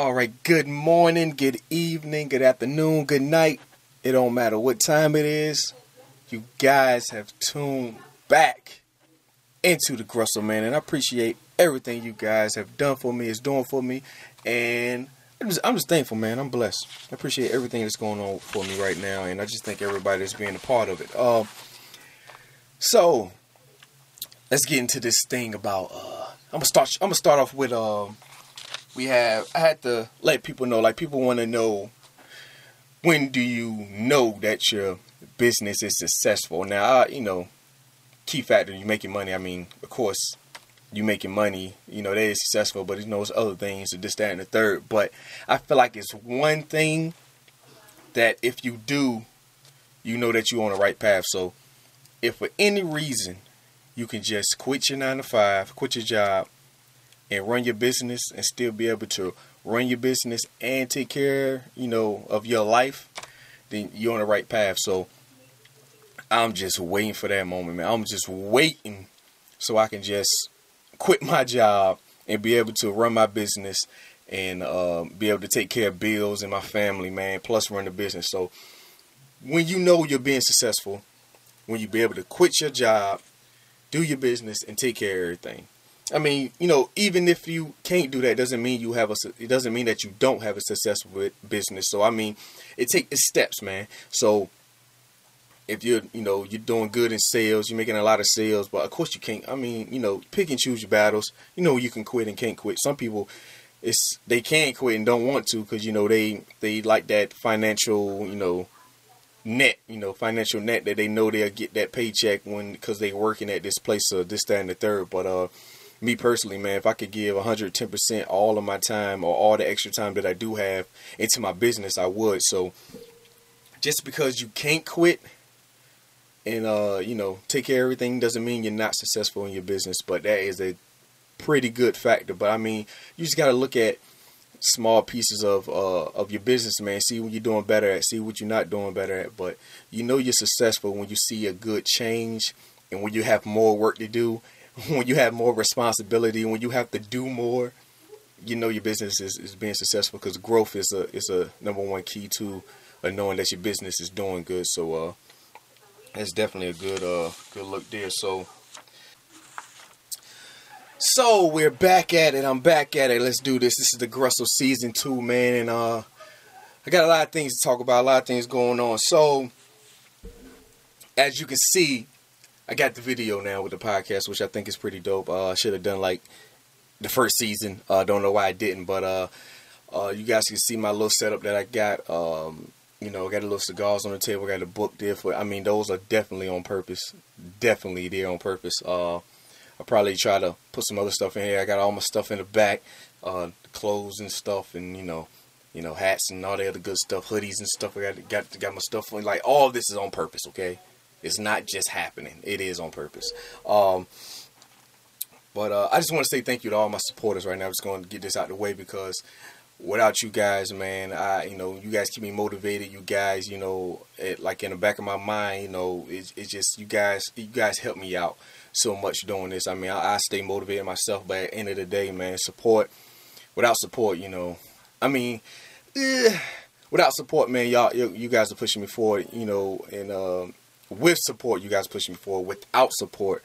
All right, good morning, good evening, good afternoon, good night. It don't matter what time it is. You guys have tuned back into the Grussel Man, and I appreciate everything you guys have done for me, is doing for me, and I'm just, I'm just thankful, man. I'm blessed. I appreciate everything that's going on for me right now, and I just thank everybody that's being a part of it. Uh, so let's get into this thing about. Uh, I'm gonna start. I'm gonna start off with. Um, we have. I had to let people know. Like people want to know. When do you know that your business is successful? Now, I, you know, key factor. You making money. I mean, of course, you making money. You know, that is successful. But you know, it's other things. This, that, and the third. But I feel like it's one thing that if you do, you know that you're on the right path. So, if for any reason you can just quit your nine to five, quit your job, and run your business and still be able to run your business and take care, you know, of your life, then you're on the right path. So I'm just waiting for that moment, man. I'm just waiting so I can just quit my job and be able to run my business and uh, be able to take care of bills and my family, man, plus run the business. So when you know you're being successful, when you be able to quit your job do your business and take care of everything. I mean, you know, even if you can't do that, doesn't mean you have a. It doesn't mean that you don't have a successful business. So I mean, it takes steps, man. So if you're, you know, you're doing good in sales, you're making a lot of sales, but of course you can't. I mean, you know, pick and choose your battles. You know, you can quit and can't quit. Some people, it's they can't quit and don't want to because you know they they like that financial, you know, net, you know, financial net that they know they'll get that paycheck when because they're working at this place or this, that, and the third. But uh, me personally, man, if I could give 110% all of my time or all the extra time that I do have into my business, I would. So just because you can't quit and uh, you know, take care of everything doesn't mean you're not successful in your business. But that is a pretty good factor. But I mean, you just got to look at small pieces of uh, of your business, man. See what you're doing better at. See what you're not doing better at. But you know you're successful when you see a good change, and when you have more work to do, when you have more responsibility, when you have to do more. You know your business is, is being successful because growth is a is a number one key to uh, knowing that your business is doing good. So uh, that's definitely a good uh good look there. So so we're back at it. I'm back at it. Let's do this. This is the Grussel season two, man, and uh, I got a lot of things to talk about. A lot of things going on. So, as you can see, I got the video now with the podcast, which I think is pretty dope. Uh, I should have done like the first season. Uh, don't know why I didn't, but uh, uh, you guys can see my little setup that I got. Um, you know, I got a little cigars on the table. Got a book there for. I mean, those are definitely on purpose. Definitely there on purpose. Uh I'll probably try to put some other stuff in here. I got all my stuff in the back, uh, clothes and stuff, and you know, you know, hats and all the other good stuff, hoodies and stuff. I got got got my stuff on. Like all this is on purpose. Okay, it's not just happening. It is on purpose. Um, but uh, I just want to say thank you to all my supporters right now. I'm just going to get this out the way because without you guys, man, I you know you guys keep me motivated. You guys, you know, it, like in the back of my mind, you know, it's, it's just you guys you guys help me out so much doing this. I mean, I, I stay motivated myself, but at the end of the day, man, support. Without support, you know, I mean, eh, without support, man, y'all, you, you, guys are pushing me forward, you know, and um, with support, you guys pushing me forward. Without support,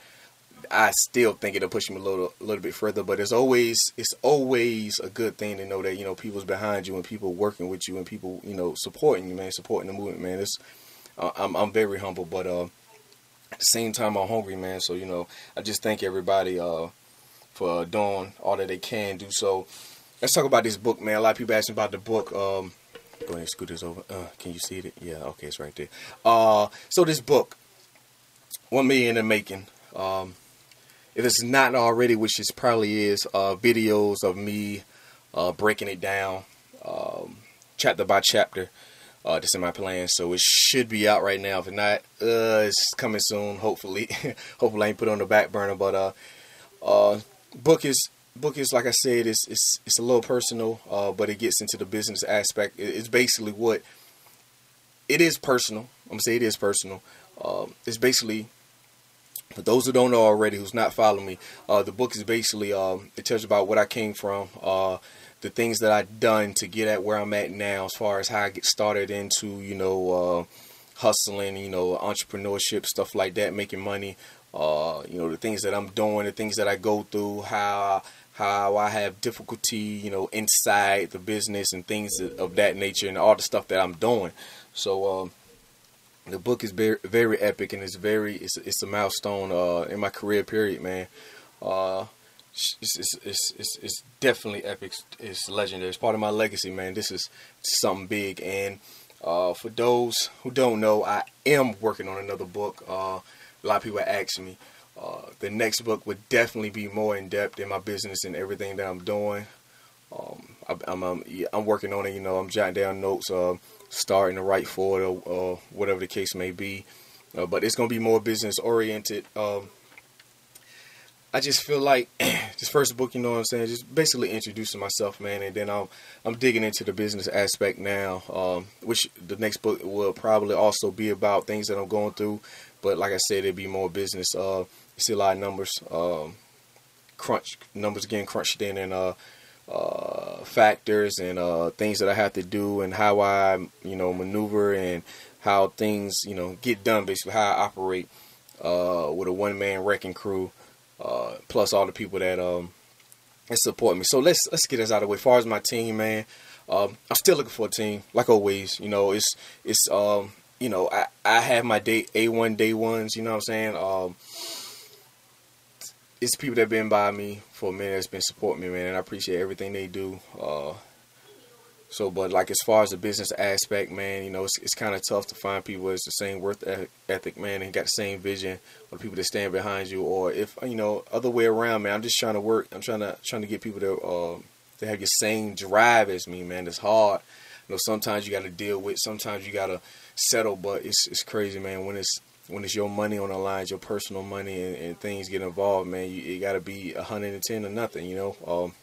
I still think it'll push me a little, a little bit further. But it's always, it's always a good thing to know that you know people's behind you and people working with you and people, you know, supporting you, man, supporting the movement, man. It's, uh, I'm, I'm very humble, but uh, at the same time I'm hungry, man. So you know, I just thank everybody uh, for doing all that they can do. So let's talk about this book, man. A lot of people asking about the book. Um, go ahead, scoot this over. Uh, can you see it? Yeah, okay, it's right there. Uh, so this book, one million in the making. Um, if it's not already, which it probably is, uh, videos of me uh, breaking it down, um, chapter by chapter. Uh, that's in my plan, so it should be out right now. If not, uh, it's coming soon. Hopefully, hopefully I ain't put on the back burner. But uh, uh, book is book is like I said, it's it's it's a little personal, uh, but it gets into the business aspect. It's basically what it is personal. I'm gonna say it is personal. Um, it's basically For those who don't know already, who's not following me, uh, the book is basically um, it tells about what I came from, uh, the things that I've done to get at where I'm at now, as far as how I get started into you know uh, hustling, you know entrepreneurship, stuff like that, making money. Uh, you know the things that I'm doing, the things that I go through, how how I have difficulty, you know, inside the business and things of that nature, and all the stuff that I'm doing. So. Um, the book is very, very epic and it's very it's, it's a milestone uh, in my career period man. Uh, it's, it's, it's, it's, it's definitely epic. It's legendary. It's part of my legacy man. This is something big. And uh, for those who don't know I am working on another book. Uh, a lot of people ask me uh, the next book would definitely be more in depth in my business and everything that I'm doing um, I, I'm, I'm, I'm working on it you know I'm jotting down notes uh, starting to write for it or, whatever the case may be. Uh, but it's to be more business oriented. Um, I just feel like this first book, you know what I'm saying, just basically introducing myself, man, and then I'm I'm digging into the business aspect now, um, which the next book will probably also be about things that I'm going through. But like I said, it'll be more business. Uh, you see a lot of numbers, um, crunch numbers getting crunched in, and uh, uh, factors and uh, things that I have to do and how I, you know, maneuver and how things, you know, get done. Basically, how I operate uh, with a one-man wrecking crew, uh, plus all the people that um that support me. So let's let's get this out of the way. As far as my team, man, um, I'm still looking for a team, like always. You know, it's it's um, you know, I I have my day A1 day ones. You know what I'm saying? Um, it's people that have been by me for a minute that's been supporting me, man, and I appreciate everything they do. Uh, so, but like as far as the business aspect, man, you know, it's, it's kind of tough to find people that's the same worth ethic, man, and got the same vision, or people that stand behind you, or if you know, other way around, man. I'm just trying to work. I'm trying to trying to get people to uh, to have your same drive as me, man. It's hard. You know, sometimes you got to deal with. Sometimes you got to settle, but it's it's crazy, man. When it's when it's your money on the line, your personal money, and, and things get involved, man, you, you got to be 110 or nothing, you know. Um,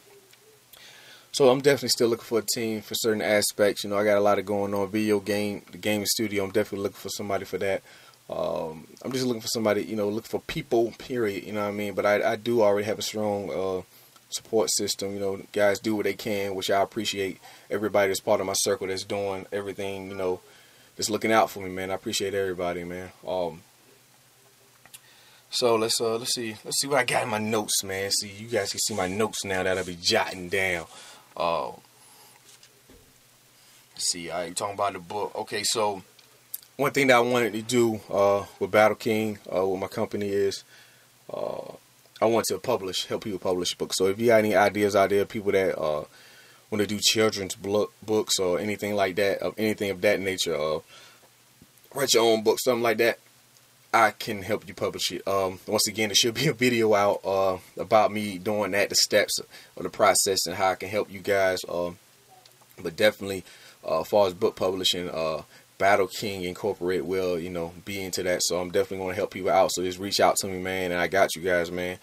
so I'm definitely still looking for a team for certain aspects. You know, I got a lot of going on. Video game, the gaming studio. I'm definitely looking for somebody for that. Um, I'm just looking for somebody, you know, look for people. Period. You know what I mean? But I, I do already have a strong uh, support system. You know, guys do what they can, which I appreciate. Everybody that's part of my circle that's doing everything. You know just looking out for me, man. I appreciate everybody, man. Um, so let's uh let's see let's see what I got in my notes, man. See you guys can see my notes now that I'll be jotting down. Uh, see, I right, talking about the book. Okay, so one thing that I wanted to do uh, with Battle King, uh, with my company is uh, I want to publish, help people publish books. So if you got any ideas out there, people that want to do children's books or anything like that, of anything of that nature, uh, write your own book, something like that, I can help you publish it. Um, once again, there should be a video out uh, about me doing that, the steps of the process, and how I can help you guys. Um, but definitely, uh, as far as book publishing, uh, Battle King Incorporated will, you know, be into that. So I'm definitely going to help people out. So just reach out to me, man, and I got you guys, man.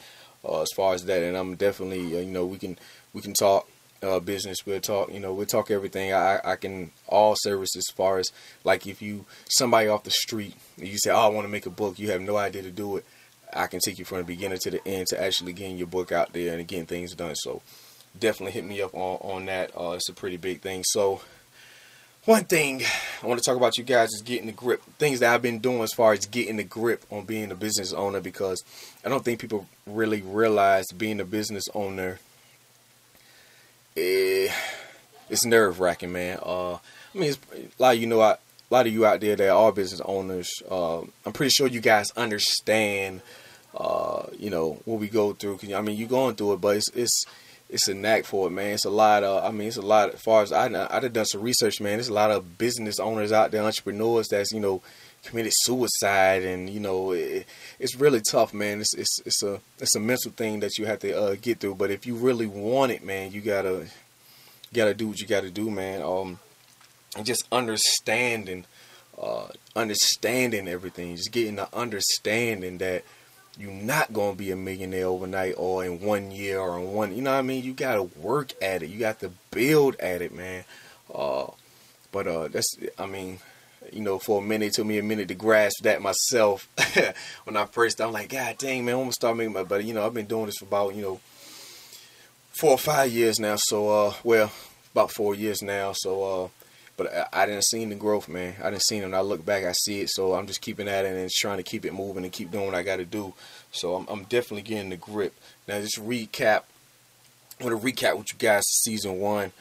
Uh, as far as that, and I'm definitely, uh, you know, we can we can talk uh, business. We'll talk, you know, we'll talk everything. I, I can all services as far as like if you somebody off the street, you say, "Oh, I want to make a book," you have no idea to do it. I can take you from the beginning to the end to actually getting your book out there and getting things done. So definitely hit me up on on that. Uh, it's a pretty big thing. So one thing I want to talk about you guys is getting the grip. Things that I've been doing as far as getting the grip on being a business owner because I don't think people really realize being a business owner eh, it's nerve wracking, man. Uh, I mean, a lot of you know, I, a lot of you out there that are business owners. Uh, I'm pretty sure you guys understand, uh, you know, what we go through. I mean, you're going through it, but it's it's it's a knack for it, man. It's a lot of, I mean, it's a lot. As far as I, I've done some research, man. There's a lot of business owners out there, entrepreneurs that's you know committed suicide, and you know, it, it's really tough, man. It's it's it's a it's a mental thing that you have to uh, get through. But if you really want it, man, you gotta you gotta do what you gotta do, man. Um, and just understanding, uh, understanding everything, just getting the understanding that you're not gonna be a millionaire overnight or in one year or in one. You know what I mean? You gotta work at it. You got to build at it, man. Uh, but uh, that's I mean you know, for a minute, it took me a minute to grasp that myself. when I first, I'm like, God dang, man, I'm gonna start making my. But you know, I've been doing this for about you know four or five years now. So, uh, well, about four years now. So, uh, but I, I didn't see the growth, man. I didn't see it. And I look back, I see it. So I'm just keeping at it and trying to keep it moving and keep doing what I got to do. So I'm, I'm definitely getting the grip. Now, just recap. I want to recap with you guys season one.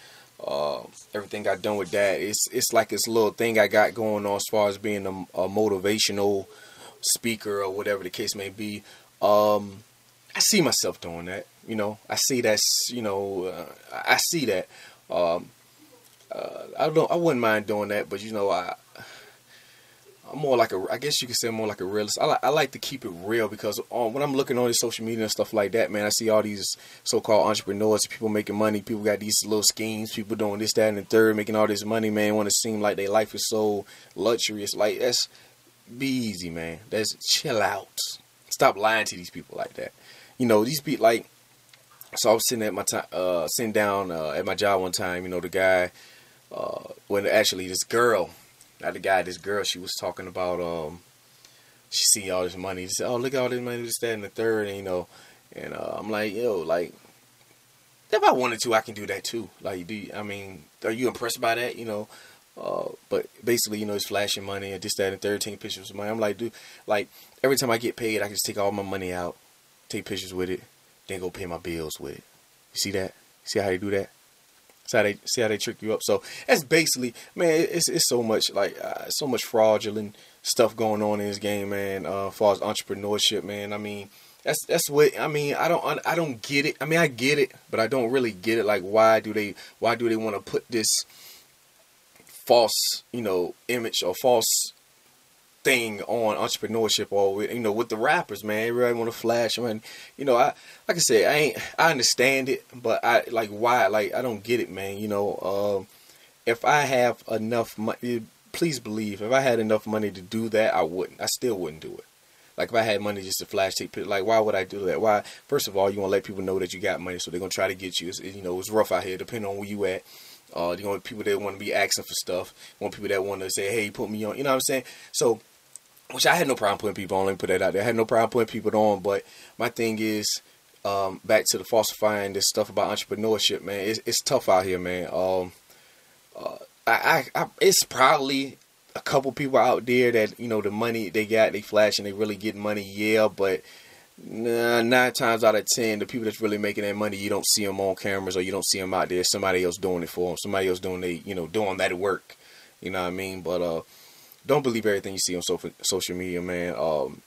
Uh, everything I done with that. It's it's like this little thing I got going on as far as being a, a motivational speaker or whatever the case may be. Um, I see myself doing that. You know, I see that's you know, uh, I see that. Um, uh, I don't, I wouldn't mind doing that, but you know, I, I'm more like a, I guess you could say more like a realist. I like, I like to keep it real because um, when I'm looking on this social media and stuff like that, man, I see all these so-called entrepreneurs, people making money, people got these little schemes, people doing this, that, and the third, making all this money, man. Want to seem like their life is so luxurious. Like that's be easy, man. That's chill out. Stop lying to these people like that. You know, these people like. So I was sitting at my time, uh, sitting down uh, at my job one time. You know, the guy, uh, when actually this girl not the guy, this girl, she was talking about um she see all this money. She said, Oh, look at all this money, this, that, and the third, and you know, and uh, I'm like, yo, like if I wanted to, I can do that too. Like, do you, I mean, are you impressed by that? You know, uh, but basically, you know, it's flashing money and this, that, and thirteen pictures of money. I'm like, dude, like every time I get paid, I can just take all my money out, take pictures with it, then go pay my bills with it. You see that? See how they do that? See how they see how they trick you up. So that's basically, man. It's it's so much like uh, so much fraudulent stuff going on in this game, man. Uh, as far as entrepreneurship, man. I mean, that's that's what I mean. I don't I don't get it. I mean, I get it, but I don't really get it. Like, why do they why do they want to put this false, you know, image or false thing on entrepreneurship or with, you know with the rappers man everybody want to flash man you know i like i said i ain't i understand it but i like why like i don't get it man you know uh, if i have enough money please believe if i had enough money to do that i wouldn't i still wouldn't do it like if I had money just to flash pictures, like why would I do that? Why? First of all, you want to let people know that you got money, so they're gonna try to get you. It's, you know, it's rough out here, depending on where you at. Uh, you want people that want to be asking for stuff. You want people that want to say, "Hey, put me on." You know what I'm saying? So which I had no problem putting people on. Let me put that out there. I had no problem putting people on, but my thing is, um, back to the falsifying this stuff about entrepreneurship, man. It's, it's tough out here, man. Um, uh, I, I, I, it's probably a couple people out there that you know the money they got, they flash and they really get money, yeah. But nah, nine times out of ten, the people that's really making that money, you don't see them on cameras or you don't see them out there. Somebody else doing it for them. Somebody else doing they, you know, doing that work. You know what I mean? But uh, don't believe everything you see on social social media, man. Um,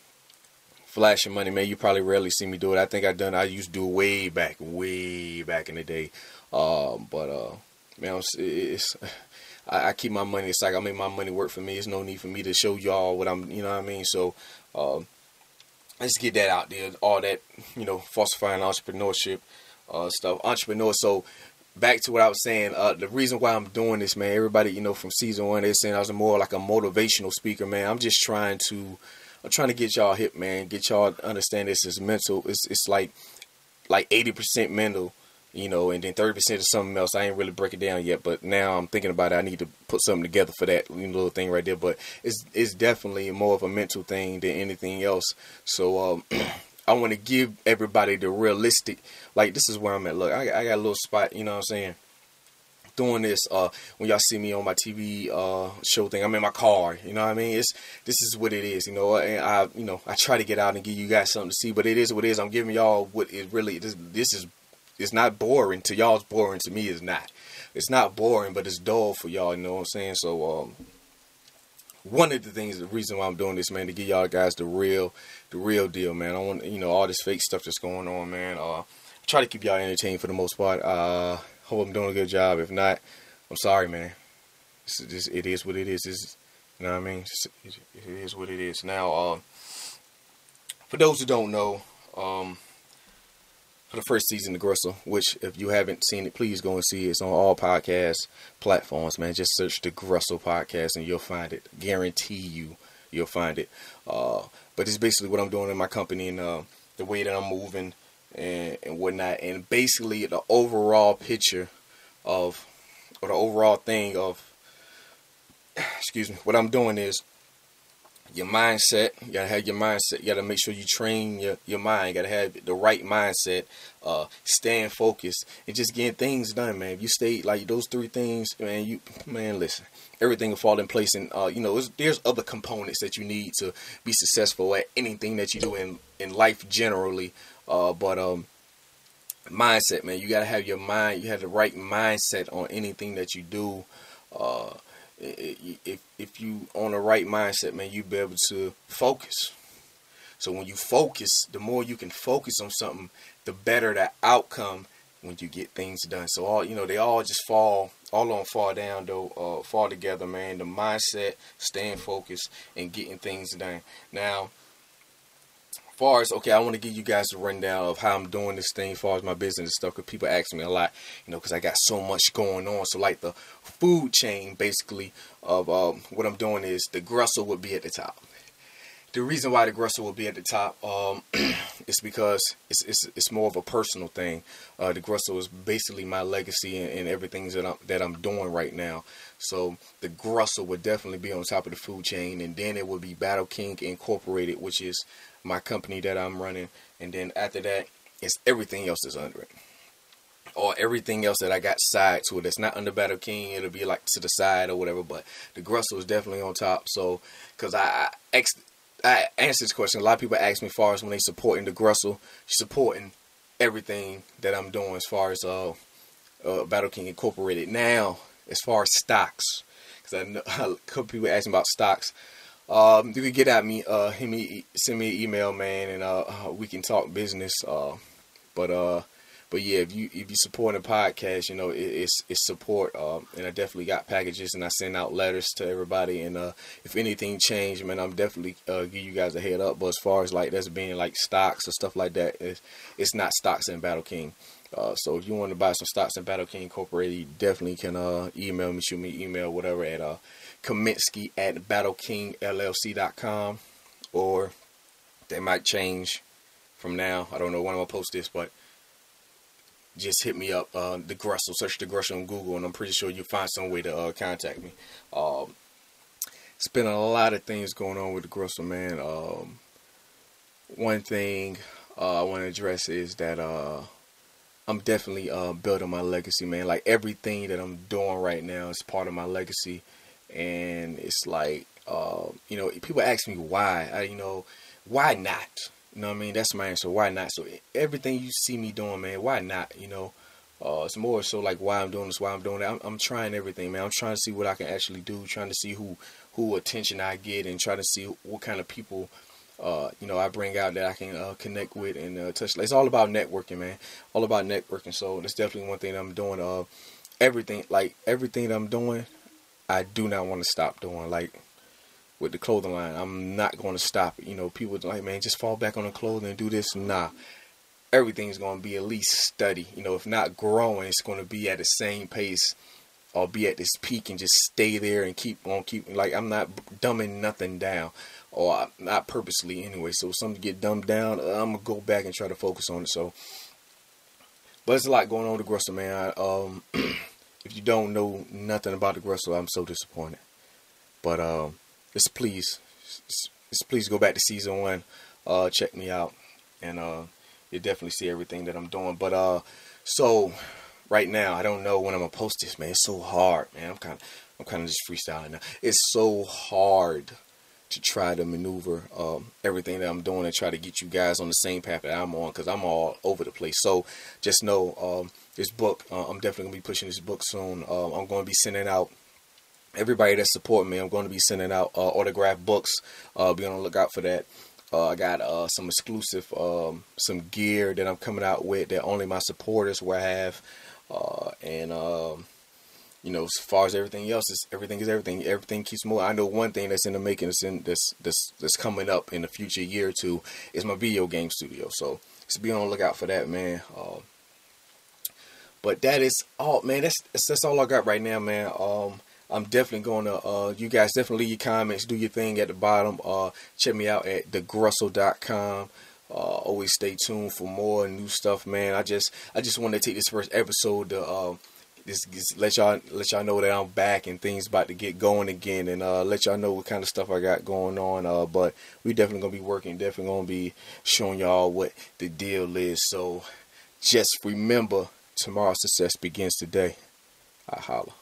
flashing money, man. You probably rarely see me do it. I think I done. I used to do it way back, way back in the day. Um, but uh, man, it's, it's I, I, keep my money. It's like I make my money work for me. There's no need for me to show y'all what I'm. You know what I mean? So. Um, let's get that out there. All that, you know, falsifying entrepreneurship uh, stuff. Entrepreneur. So back to what I was saying, uh, the reason why I'm doing this, man, everybody, you know, from season one, they're saying I was more like a motivational speaker, man. I'm just trying to, I'm trying to get y'all hip, man. Get y'all understand this is mental. It's it's like like 80% mental, you know, and then 30% is something else. I ain't really break it down yet, but now I'm thinking about it. I need to put something together for that little thing right there. But it's it's definitely more of a mental thing than anything else. So um, I want to give everybody the realistic. Like this is where I'm at. Look, I, I got a little spot. You know what I'm saying? Doing this. Uh, when y'all see me on my TV uh show thing, I'm in my car. You know what I mean? It's this is what it is. You know, and I you know I try to get out and give you guys something to see, but it is what it is. I'm giving y'all what it really. This this is it's not boring to y'all. It's boring to me. It's not. It's not boring, but it's dull for y'all. You know what I'm saying? So um one of the things, the reason why I'm doing this, man, to give y'all guys the real, the real deal, man. I want, you know, all this fake stuff that's going on, man. Uh, try to keep y'all entertained for the most part. Uh, hope I'm doing a good job. If not, I'm sorry, man. It's just, it is what it is. It's, you know what I mean? It's, it is what it is. Now, uh, for those who don't know, um, for the first season of Grussel, which if you haven't seen it, please go and see it. It's on all podcast platforms, man. Just search the Grussel podcast and you'll find it. Guarantee you, you'll find it. Uh, but it's basically what I'm doing in my company and uh, the way that I'm moving and, and whatnot. And basically the overall picture of, or the overall thing of excuse me, what I'm doing is your mindset. You gotta have your mindset. You gotta make sure you train your, your mind. You gotta have the right mindset. Uh, staying focused and just getting things done, man. If you stay like those three things, man, you man, listen, everything will fall in place. And uh, you know, there's other components that you need to be successful at anything that you do in in life generally. Uh, but um, mindset, man, you gotta have your mind. You have the right mindset on anything that you do. Uh, if if you on the right mindset, man, you be able to focus. So when you focus, the more you can focus on something, the better the outcome when you get things done. So all you know, they all just fall, all on fall down though, uh, fall together, man. The mindset, staying focused, and getting things done. Now, far as okay, I want to give you guys a rundown of how I'm doing this thing, as far as my business and stuff. Because people ask me a lot, you know, because I got so much going on. So like the food chain, basically, of um, what I'm doing is the Grussel would be at the top. The reason why the Grussel will be at the top um, is because it's, it's it's more of a personal thing. Uh, the Grussel is basically my legacy and, and everything that I'm that I'm doing right now. So the Grussel would definitely be on top of the food chain, and then it would be Battle King Incorporated, which is my company that I'm running, and then after that, it's everything else is under it. Or everything else that I got side to it that's not under Battle King, it'll be like to the side or whatever. But the Grussel is definitely on top. So, because I, I, I answer this question, a lot of people ask me as far as when they supporting the Grussel, supporting everything that I'm doing as far as uh, uh Battle King Incorporated. Now, as far as stocks, because I know a couple people asking about stocks. Um, you can get at me, uh, hit me, send me an email, man, and uh, we can talk business. Uh, but uh, but yeah, if you if you support a podcast, you know it, it's it's support. Um, and I definitely got packages, and I send out letters to everybody. And uh, if anything changed, man, I'm definitely uh, give you guys a head up. But as far as like that's being like stocks or stuff like that, it's, it's not stocks in Battle King. Uh, so if you want to buy some stocks in Battle King Incorporated, you definitely can uh, email me, shoot me email, whatever at uh, Kaminsky at BattleKingLLC.com, or they might change from now. I don't know when I'm gonna post this, but just hit me up. Uh, the Grussel, search the Grussel on Google, and I'm pretty sure you'll find some way to uh, contact me. Um, it's been a lot of things going on with the Grussel, man. Um, one thing uh, I want to address is that uh, I'm definitely uh, building my legacy, man. Like everything that I'm doing right now is part of my legacy and it's like uh, you know people ask me why. I, you know why not? You know what I mean? That's my answer why not? So everything you see me doing man why not? You know? Uh, it's more so like why I'm doing this why I'm doing that. I'm, I'm, trying everything man. I'm trying to see what I can actually do trying to see who who attention I get and trying to see what kind of people uh, you know I bring out that I can uh, connect with and uh, touch. It's all about networking man. All about networking. So that's definitely one thing I'm doing uh everything like everything that I'm doing I do not want to stop doing. Like with the clothing line, I'm not going to stop. You know, people like, man, just fall back on the clothing and do this. Nah, everything's going to be at least steady. You know, if not growing, it's going to be at the same pace or be at this peak and just stay there and keep on keeping. Like I'm not dumbing nothing down, or not purposely anyway. So if something get dumbed down, I'm gonna go back and try to focus on it. So, but there's a lot going on with the Grussel, man. I, um, if you don't know nothing about the Grussel, I'm so disappointed. But um, just please, just please go back to season one. Uh, check me out, and uh, you'll definitely see everything that I'm doing. But uh, so right now, I don't know when I'm gonna post this, man. It's so hard, man. I'm kind of, I'm kind of just freestyling now. It's so hard to try to maneuver um, everything that I'm doing and try to get you guys on the same path that I'm on because I'm all over the place. So just know um, this book. Uh, I'm definitely gonna be pushing this book soon. Uh, I'm going to be sending out everybody that support me. I'm going to be sending out uh, autographed books. Uh, be on the lookout for that. Uh, I got uh, some exclusive, um, some gear that I'm coming out with that only my supporters will have, and um, you know, as far as everything else is everything is everything. Everything keeps moving. I know one thing that's in the making that's in this this that's coming up in the future year or two is my video game studio. So just be on the lookout for that, man. Uh, but that is all, man. That's that's all I got right now, man. Um, I'm definitely going to, uh, you guys definitely leave your comments, do your thing at the bottom. Uh, check me out at thegrussel.com. Uh, always stay tuned for more new stuff, man. I just, I just want to take this first episode to, uh, just, just let y'all let y'all know that I'm back and things about to get going again, and uh, let y'all know what kind of stuff I got going on. Uh, but we definitely gonna be working, definitely gonna be showing y'all what the deal is. So just remember, tomorrow's success begins today. I holla.